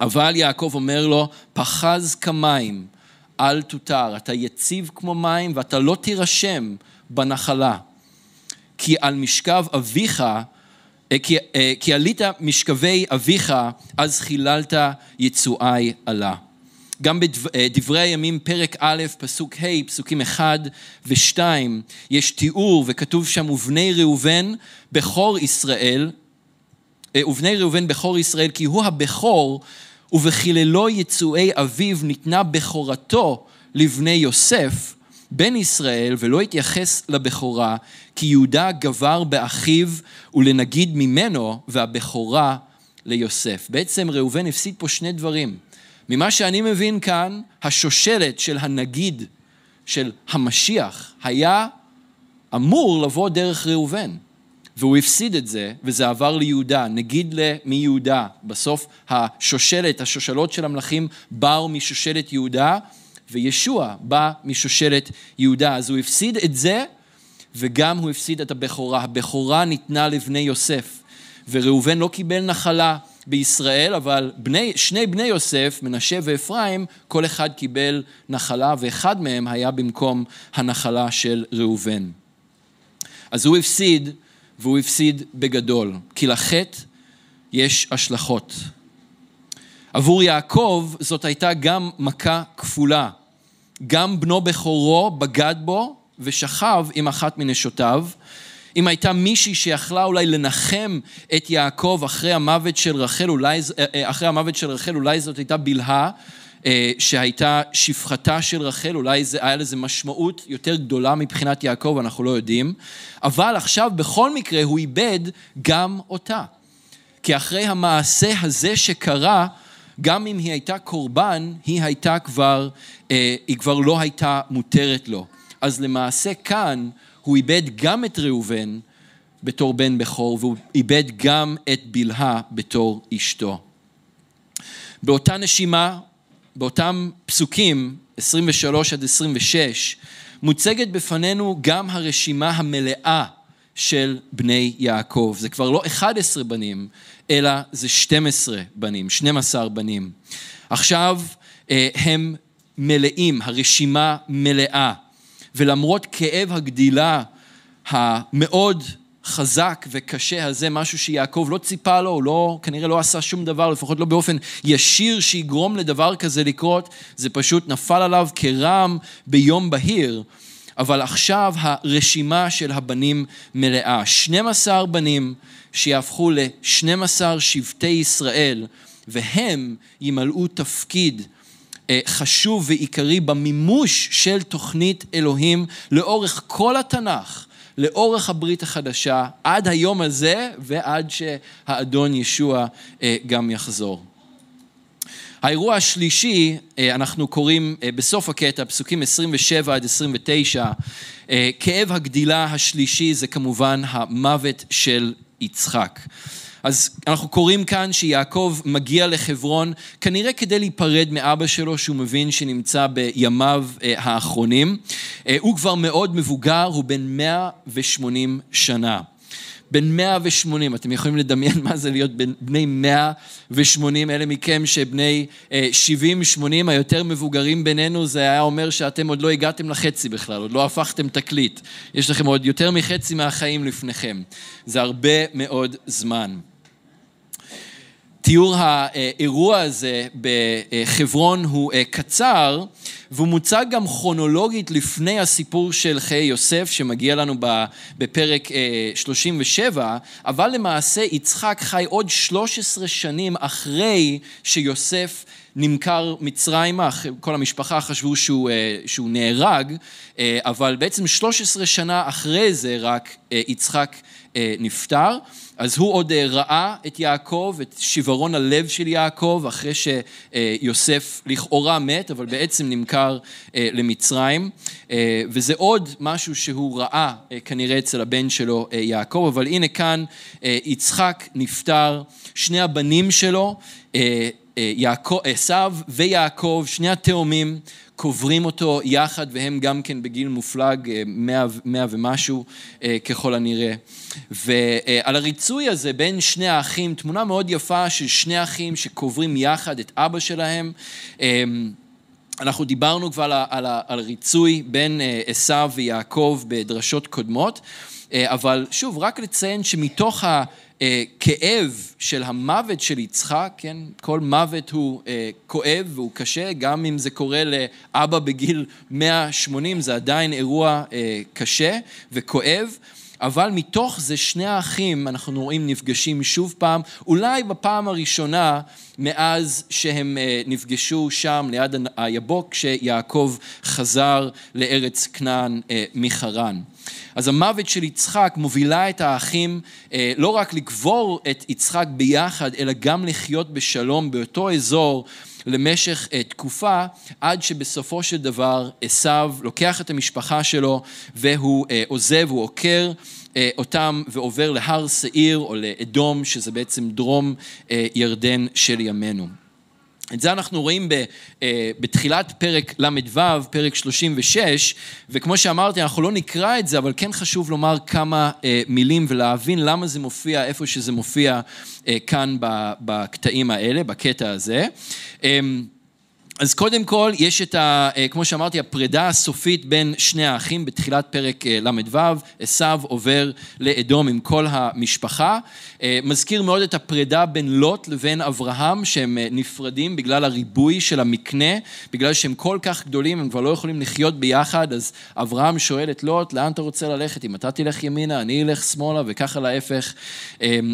[SPEAKER 1] אבל יעקב אומר לו, פחז כמים, אל תותר, אתה יציב כמו מים ואתה לא תירשם בנחלה. כי על משכב אביך אה, כי, אה, כי עלית משכבי אביך, אז חיללת יצואי עלה. גם בדברי אה, הימים, פרק א', פסוק ה', פסוקים 1 ו-2, יש תיאור וכתוב שם, ובני ראובן בכור ישראל, ובני ראובן בכור ישראל, כי הוא הבכור, ובחיללו יצואי אביו ניתנה בכורתו לבני יוסף, בן ישראל ולא התייחס לבכורה, כי יהודה גבר באחיו ולנגיד ממנו, והבכורה ליוסף. בעצם ראובן הפסיד פה שני דברים. ממה שאני מבין כאן, השושלת של הנגיד של המשיח היה אמור לבוא דרך ראובן. והוא הפסיד את זה, וזה עבר ליהודה, נגיד מיהודה. בסוף השושלת, השושלות של המלכים באו משושלת יהודה, וישוע בא משושלת יהודה. אז הוא הפסיד את זה, וגם הוא הפסיד את הבכורה. הבכורה ניתנה לבני יוסף, וראובן לא קיבל נחלה בישראל, אבל בני, שני בני יוסף, מנשה ואפרים, כל אחד קיבל נחלה, ואחד מהם היה במקום הנחלה של ראובן. אז הוא הפסיד, והוא הפסיד בגדול, כי לחטא יש השלכות. עבור יעקב זאת הייתה גם מכה כפולה. גם בנו בכורו בגד בו ושכב עם אחת מנשותיו. אם הייתה מישהי שיכלה אולי לנחם את יעקב אחרי המוות של רחל, אולי, אה, אה, אחרי המוות של רחל, אולי זאת הייתה בלהה אה, שהייתה שפחתה של רחל, אולי זה, היה לזה משמעות יותר גדולה מבחינת יעקב, אנחנו לא יודעים. אבל עכשיו בכל מקרה הוא איבד גם אותה. כי אחרי המעשה הזה שקרה, גם אם היא הייתה קורבן, היא הייתה כבר, היא כבר לא הייתה מותרת לו. אז למעשה כאן הוא איבד גם את ראובן בתור בן בכור, והוא איבד גם את בלהה בתור אשתו. באותה נשימה, באותם פסוקים, 23 עד 26, מוצגת בפנינו גם הרשימה המלאה של בני יעקב. זה כבר לא 11 בנים, אלא זה 12 בנים, 12 בנים. עכשיו אה, הם מלאים, הרשימה מלאה, ולמרות כאב הגדילה המאוד חזק וקשה הזה, משהו שיעקב לא ציפה לו, הוא לא, כנראה לא עשה שום דבר, לפחות לא באופן ישיר שיגרום לדבר כזה לקרות, זה פשוט נפל עליו כרעם ביום בהיר. אבל עכשיו הרשימה של הבנים מלאה. 12 בנים שיהפכו ל-12 שבטי ישראל, והם ימלאו תפקיד חשוב ועיקרי במימוש של תוכנית אלוהים לאורך כל התנ"ך, לאורך הברית החדשה, עד היום הזה ועד שהאדון ישוע אה, גם יחזור. האירוע השלישי, אנחנו קוראים בסוף הקטע, פסוקים 27 עד 29, כאב הגדילה השלישי זה כמובן המוות של יצחק. אז אנחנו קוראים כאן שיעקב מגיע לחברון כנראה כדי להיפרד מאבא שלו שהוא מבין שנמצא בימיו האחרונים. הוא כבר מאוד מבוגר, הוא בן 180 שנה. בן 180, אתם יכולים לדמיין מה זה להיות בני 180, אלה מכם שבני 70-80 היותר מבוגרים בינינו, זה היה אומר שאתם עוד לא הגעתם לחצי בכלל, עוד לא הפכתם תקליט. יש לכם עוד יותר מחצי מהחיים לפניכם. זה הרבה מאוד זמן. תיאור האירוע הזה בחברון הוא קצר והוא מוצג גם כרונולוגית לפני הסיפור של חיי יוסף שמגיע לנו בפרק 37 אבל למעשה יצחק חי עוד 13 שנים אחרי שיוסף נמכר מצרימה, כל המשפחה חשבו שהוא, שהוא נהרג אבל בעצם 13 שנה אחרי זה רק יצחק נפטר אז הוא עוד אה, ראה את יעקב, את שיוורון הלב של יעקב, אחרי שיוסף לכאורה מת, אבל בעצם נמכר אה, למצרים. אה, וזה עוד משהו שהוא ראה כנראה אצל הבן שלו יעקב, אבל הנה כאן יצחק נפטר, שני הבנים שלו, עשיו ויעקב, שני התאומים, קוברים אותו יחד והם גם כן בגיל מופלג, אה, מאה, מאה ומשהו אה, ככל הנראה. ועל הריצוי הזה בין שני האחים, תמונה מאוד יפה של שני אחים שקוברים יחד את אבא שלהם. אה, אנחנו דיברנו כבר על, על, על ריצוי בין עשיו ויעקב בדרשות קודמות, אבל שוב, רק לציין שמתוך ה... אה, כאב של המוות של יצחק, כן? כל מוות הוא אה, כואב והוא קשה, גם אם זה קורה לאבא בגיל 180, זה עדיין אירוע אה, קשה וכואב. אבל מתוך זה שני האחים, אנחנו רואים, נפגשים שוב פעם, אולי בפעם הראשונה מאז שהם נפגשו שם ליד היבוק, כשיעקב חזר לארץ כנען מחרן. אז המוות של יצחק מובילה את האחים אה, לא רק לקבור את יצחק ביחד, אלא גם לחיות בשלום באותו אזור למשך אה, תקופה, עד שבסופו של דבר עשיו לוקח את המשפחה שלו והוא אה, עוזב, הוא עוקר אותם ועובר להר שעיר או לאדום, שזה בעצם דרום ירדן של ימינו. את זה אנחנו רואים אה, בתחילת פרק ל"ו, פרק 36, וכמו שאמרתי, אנחנו לא נקרא את זה, אבל כן חשוב לומר כמה אה, מילים ולהבין למה זה מופיע, איפה שזה מופיע אה, כאן בקטעים האלה, בקטע הזה. אמ, אז קודם כל, יש את ה... כמו שאמרתי, הפרידה הסופית בין שני האחים בתחילת פרק ל"ו, עשו עובר לאדום עם כל המשפחה. אה, מזכיר מאוד את הפרידה בין לוט לבין אברהם, שהם נפרדים בגלל הריבוי של המקנה, בגלל שהם כל כך גדולים, הם כבר לא יכולים לחיות ביחד, אז אברהם שואל את לוט, לאן אתה רוצה ללכת? אם אתה תלך ימינה, אני אלך שמאלה, וככה להפך.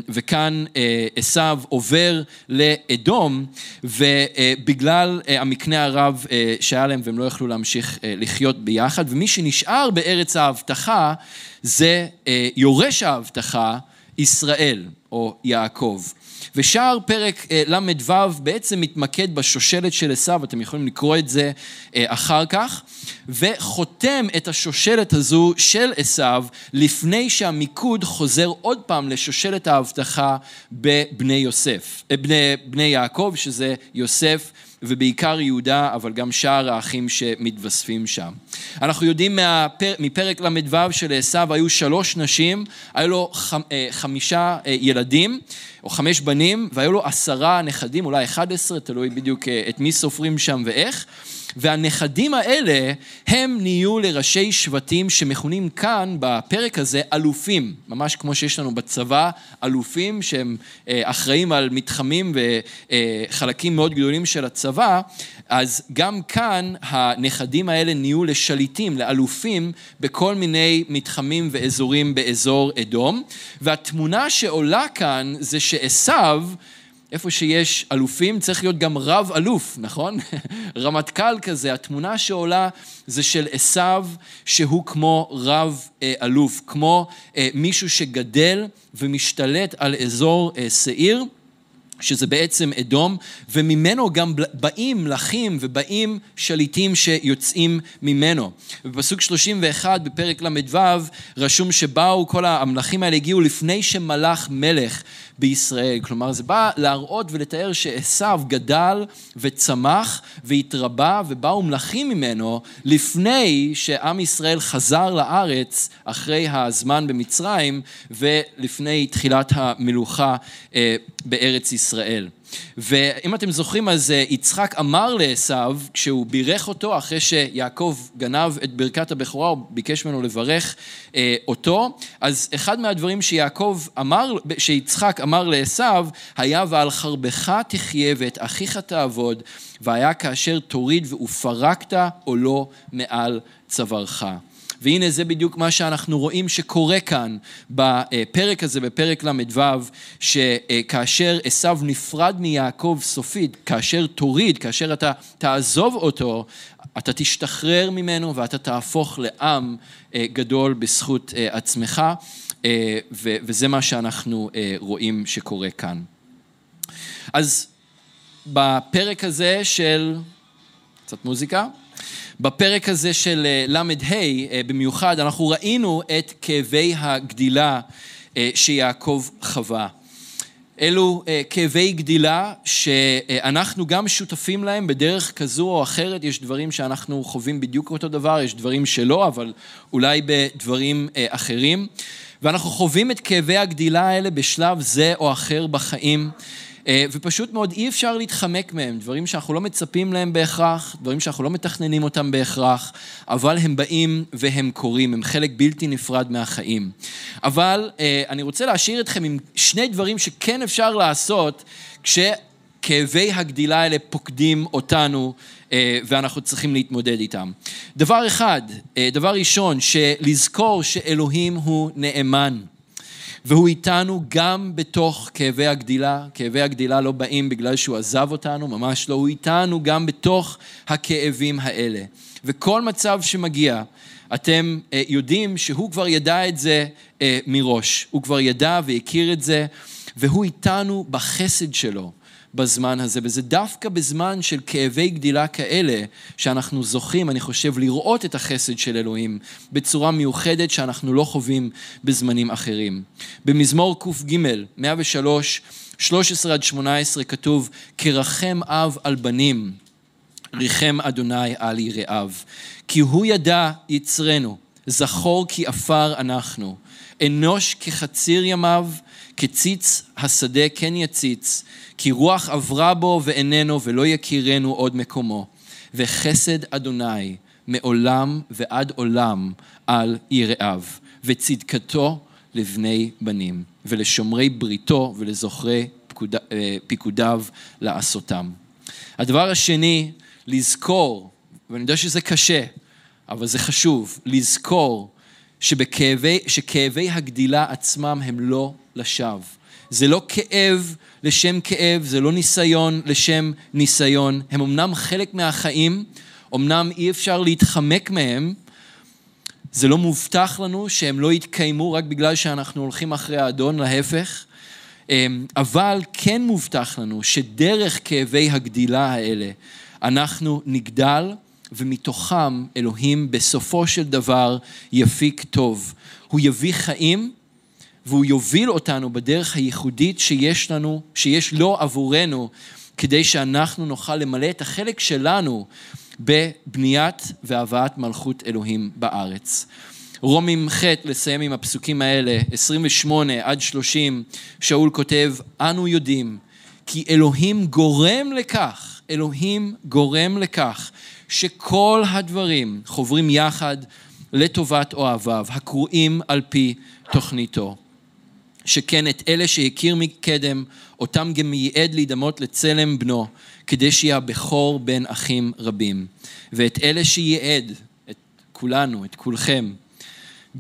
[SPEAKER 1] וכאן עשו עובר לאדום, ובגלל... המקנה הרב אה, שהיה להם והם לא יכלו להמשיך אה, לחיות ביחד, ומי שנשאר בארץ ההבטחה זה אה, יורש ההבטחה, ישראל או יעקב. ושאר פרק ל"ו בעצם מתמקד בשושלת של עשיו, אתם יכולים לקרוא את זה אחר כך, וחותם את השושלת הזו של עשיו לפני שהמיקוד חוזר עוד פעם לשושלת ההבטחה בבני יוסף, בני, בני יעקב, שזה יוסף ובעיקר יהודה, אבל גם שאר האחים שמתווספים שם. אנחנו יודעים מהפר, מפרק ל"ו של עשו היו שלוש נשים, היו לו אה, חמישה אה, ילדים, או חמש בנים, והיו לו עשרה נכדים, אולי אחד עשרה, תלוי בדיוק אה, את מי סופרים שם ואיך. והנכדים האלה הם נהיו לראשי שבטים שמכונים כאן בפרק הזה אלופים, ממש כמו שיש לנו בצבא אלופים שהם אה, אחראים על מתחמים וחלקים מאוד גדולים של הצבא, אז גם כאן הנכדים האלה נהיו לשליטים, לאלופים, בכל מיני מתחמים ואזורים באזור אדום, והתמונה שעולה כאן זה שעשו איפה שיש אלופים צריך להיות גם רב אלוף, נכון? רמטכ"ל כזה, התמונה שעולה זה של עשו שהוא כמו רב אה, כמו אה, מישהו שגדל ומשתלט על אזור אה, שעיר. שזה בעצם אדום, וממנו גם באים מלכים ובאים שליטים שיוצאים ממנו. בפסוק 31 בפרק ל"ו רשום שבאו, כל המלכים האלה הגיעו לפני שמלך מלך בישראל. כלומר, זה בא להראות ולתאר שעשו גדל וצמח והתרבה ובאו מלכים ממנו לפני שעם ישראל חזר לארץ אחרי הזמן במצרים ולפני תחילת המלוכה אה, בארץ ישראל. ואם אתם זוכרים אז אה, יצחק אמר לעשו כשהוא בירך אותו אחרי שיעקב גנב את ברכת הבכורה, הוא ביקש ממנו לברך אה, אותו, אז אחד מהדברים שיעקב אמר, שיצחק אמר לעשו היה ועל חרבך תחיה ואת אחיך תעבוד והיה כאשר תוריד ופרקת עולו מעל צווארך. והנה זה בדיוק מה שאנחנו רואים שקורה כאן בפרק הזה, בפרק ל"ו, שכאשר עשו נפרד מיעקב סופית, כאשר תוריד, כאשר אתה תעזוב אותו, אתה תשתחרר ממנו ואתה תהפוך לעם אה, גדול בזכות אה, עצמך, אה, וזה מה שאנחנו רואים שקורה כאן. אז בפרק הזה של, קצת מוזיקה, בפרק הזה של אה, ל"ה אה, במיוחד, אנחנו ראינו את כאבי הגדילה אה, שיעקב חווה. אלו כאבי גדילה שאנחנו גם שותפים להם בדרך כזו או אחרת, יש דברים שאנחנו חווים בדיוק אותו דבר, יש דברים שלא, אבל אולי בדברים אחרים. ואנחנו חווים את כאבי הגדילה האלה בשלב זה או אחר בחיים. אה, ופשוט מאוד אי אפשר להתחמק מהם, דברים שאנחנו לא מצפים להם בהכרח, דברים שאנחנו לא מתכננים אותם בהכרח, אבל הם באים והם קורים, הם חלק בלתי נפרד מהחיים. אבל אה, אני רוצה להשאיר אתכם עם שני דברים שכן אפשר לעשות כשכאבי הגדילה האלה פוקדים אותנו אה, ואנחנו צריכים להתמודד איתם. דבר אחד, דבר ראשון, שלזכור שאלוהים הוא נאמן. והוא איתנו גם בתוך כאבי הגדילה. כאבי הגדילה לא באים בגלל שהוא עזב אותנו, ממש לא, הוא איתנו גם בתוך הכאבים האלה. וכל מצב שמגיע, אתם אה, יודעים שהוא כבר ידע את זה אה, מראש. הוא כבר ידע והכיר את זה, והוא איתנו בחסד שלו. בזמן הזה, וזה דווקא בזמן של כאבי גדילה כאלה, שאנחנו זוכים, אני חושב, לראות את החסד של אלוהים בצורה מיוחדת שאנחנו לא חווים בזמנים אחרים. במזמור קג, 103, 13 עד 18 כתוב, כרחם אב על בנים, ריחם אדוני על יראיו. כי הוא ידע יצרנו, זכור כי עפר אנחנו. אנוש כחציר ימיו, כציץ השדה כן יציץ, כי רוח עברה בו ואיננו ולא יכירנו עוד מקומו. וחסד אדוני מעולם ועד עולם על יראיו, וצדקתו לבני בנים, ולשומרי בריתו ולזוכרי פקוד, אה, פיקודיו לעשותם. הדבר השני, לזכור, ואני יודע שזה קשה, אבל זה חשוב, לזכור שבכאבי, שכאבי הגדילה עצמם הם לא לשווא. זה לא כאב לשם כאב, זה לא ניסיון לשם ניסיון. הם אמנם חלק מהחיים, אמנם אי אפשר להתחמק מהם, זה לא מובטח לנו שהם לא יתקיימו רק בגלל שאנחנו הולכים אחרי האדון, להפך. אמ, אבל כן מובטח לנו שדרך כאבי הגדילה האלה אנחנו נגדל ומתוכם אלוהים בסופו של דבר יפיק טוב. הוא יביא חיים והוא יוביל אותנו בדרך הייחודית שיש לנו, שיש לו עבורנו, כדי שאנחנו נוכל למלא את החלק שלנו בבניית והבאת מלכות אלוהים בארץ. רומים ח', לסיים עם הפסוקים האלה, 28 עד 30, שאול כותב, אנו יודעים כי אלוהים גורם לכך, אלוהים גורם לכך שכל הדברים חוברים יחד לטובת אוהביו, הקרואים על פי תוכניתו. שכן את אלה שהכיר מקדם, אותם גם ייעד להידמות לצלם בנו, כדי שיהיה הבכור בין אחים רבים. ואת אלה שייעד, את כולנו, את כולכם,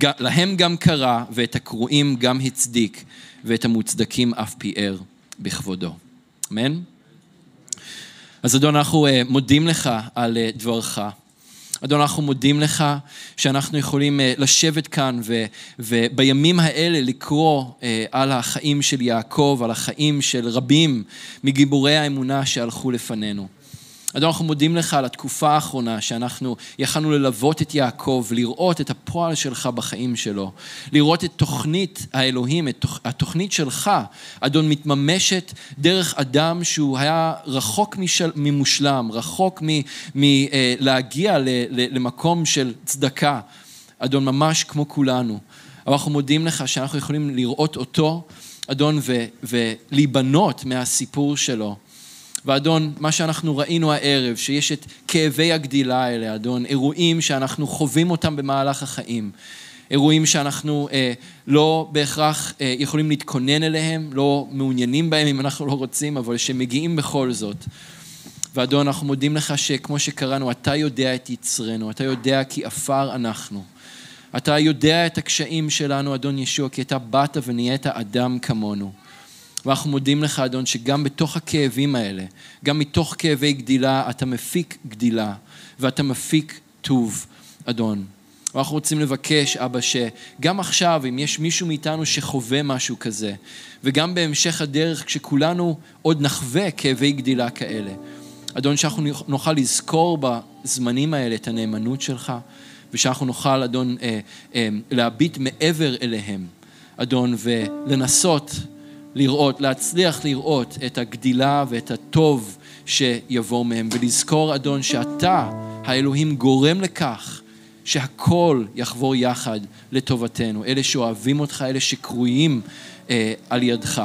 [SPEAKER 1] להם גם קרא, ואת הקרואים גם הצדיק, ואת המוצדקים אף פיאר בכבודו. אמן? אז אדון, אנחנו אה, מודים לך על אה, דברך. אדון, אנחנו מודים לך שאנחנו יכולים אה, לשבת כאן ו, ובימים האלה לקרוא אה, על החיים של יעקב, על החיים של רבים מגיבורי האמונה שהלכו לפנינו. אדון, אנחנו מודים לך על התקופה האחרונה שאנחנו יכלנו ללוות את יעקב, לראות את הפועל שלך בחיים שלו, לראות את תוכנית האלוהים, את התוכנית שלך, אדון, מתממשת דרך אדם שהוא היה רחוק משל, ממושלם, רחוק מלהגיע למקום של צדקה, אדון, ממש כמו כולנו. אבל אנחנו מודים לך שאנחנו יכולים לראות אותו, אדון, ולהיבנות מהסיפור שלו. ואדון, מה שאנחנו ראינו הערב, שיש את כאבי הגדילה האלה, אדון, אירועים שאנחנו חווים אותם במהלך החיים, אירועים שאנחנו אה, לא בהכרח אה, יכולים להתכונן אליהם, לא מעוניינים בהם אם אנחנו לא רוצים, אבל שמגיעים בכל זאת. ואדון, אנחנו מודים לך שכמו שקראנו, אתה יודע את יצרנו, אתה יודע כי עפר אנחנו. אתה יודע את הקשיים שלנו, אדון ישוע, כי אתה באת ונהיית אדם כמונו. ואנחנו מודים לך, אדון, שגם בתוך הכאבים האלה, גם מתוך כאבי גדילה, אתה מפיק גדילה, ואתה מפיק טוב, אדון. ואנחנו רוצים לבקש, אבא, שגם עכשיו, אם יש מישהו מאיתנו שחווה משהו כזה, וגם בהמשך הדרך, כשכולנו עוד נחווה כאבי גדילה כאלה, אדון, שאנחנו נוכל לזכור בזמנים האלה את הנאמנות שלך, ושאנחנו נוכל, אדון, אה, אה, להביט מעבר אליהם, אדון, ולנסות לראות, להצליח לראות את הגדילה ואת הטוב שיבוא מהם, ולזכור, אדון, שאתה, האלוהים, גורם לכך שהכל יחבור יחד לטובתנו. אלה שאוהבים אותך, אלה שקרויים אה, על ידך.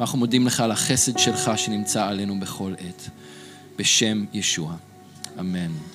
[SPEAKER 1] אנחנו מודים לך על החסד שלך שנמצא עלינו בכל עת. בשם ישוע. אמן.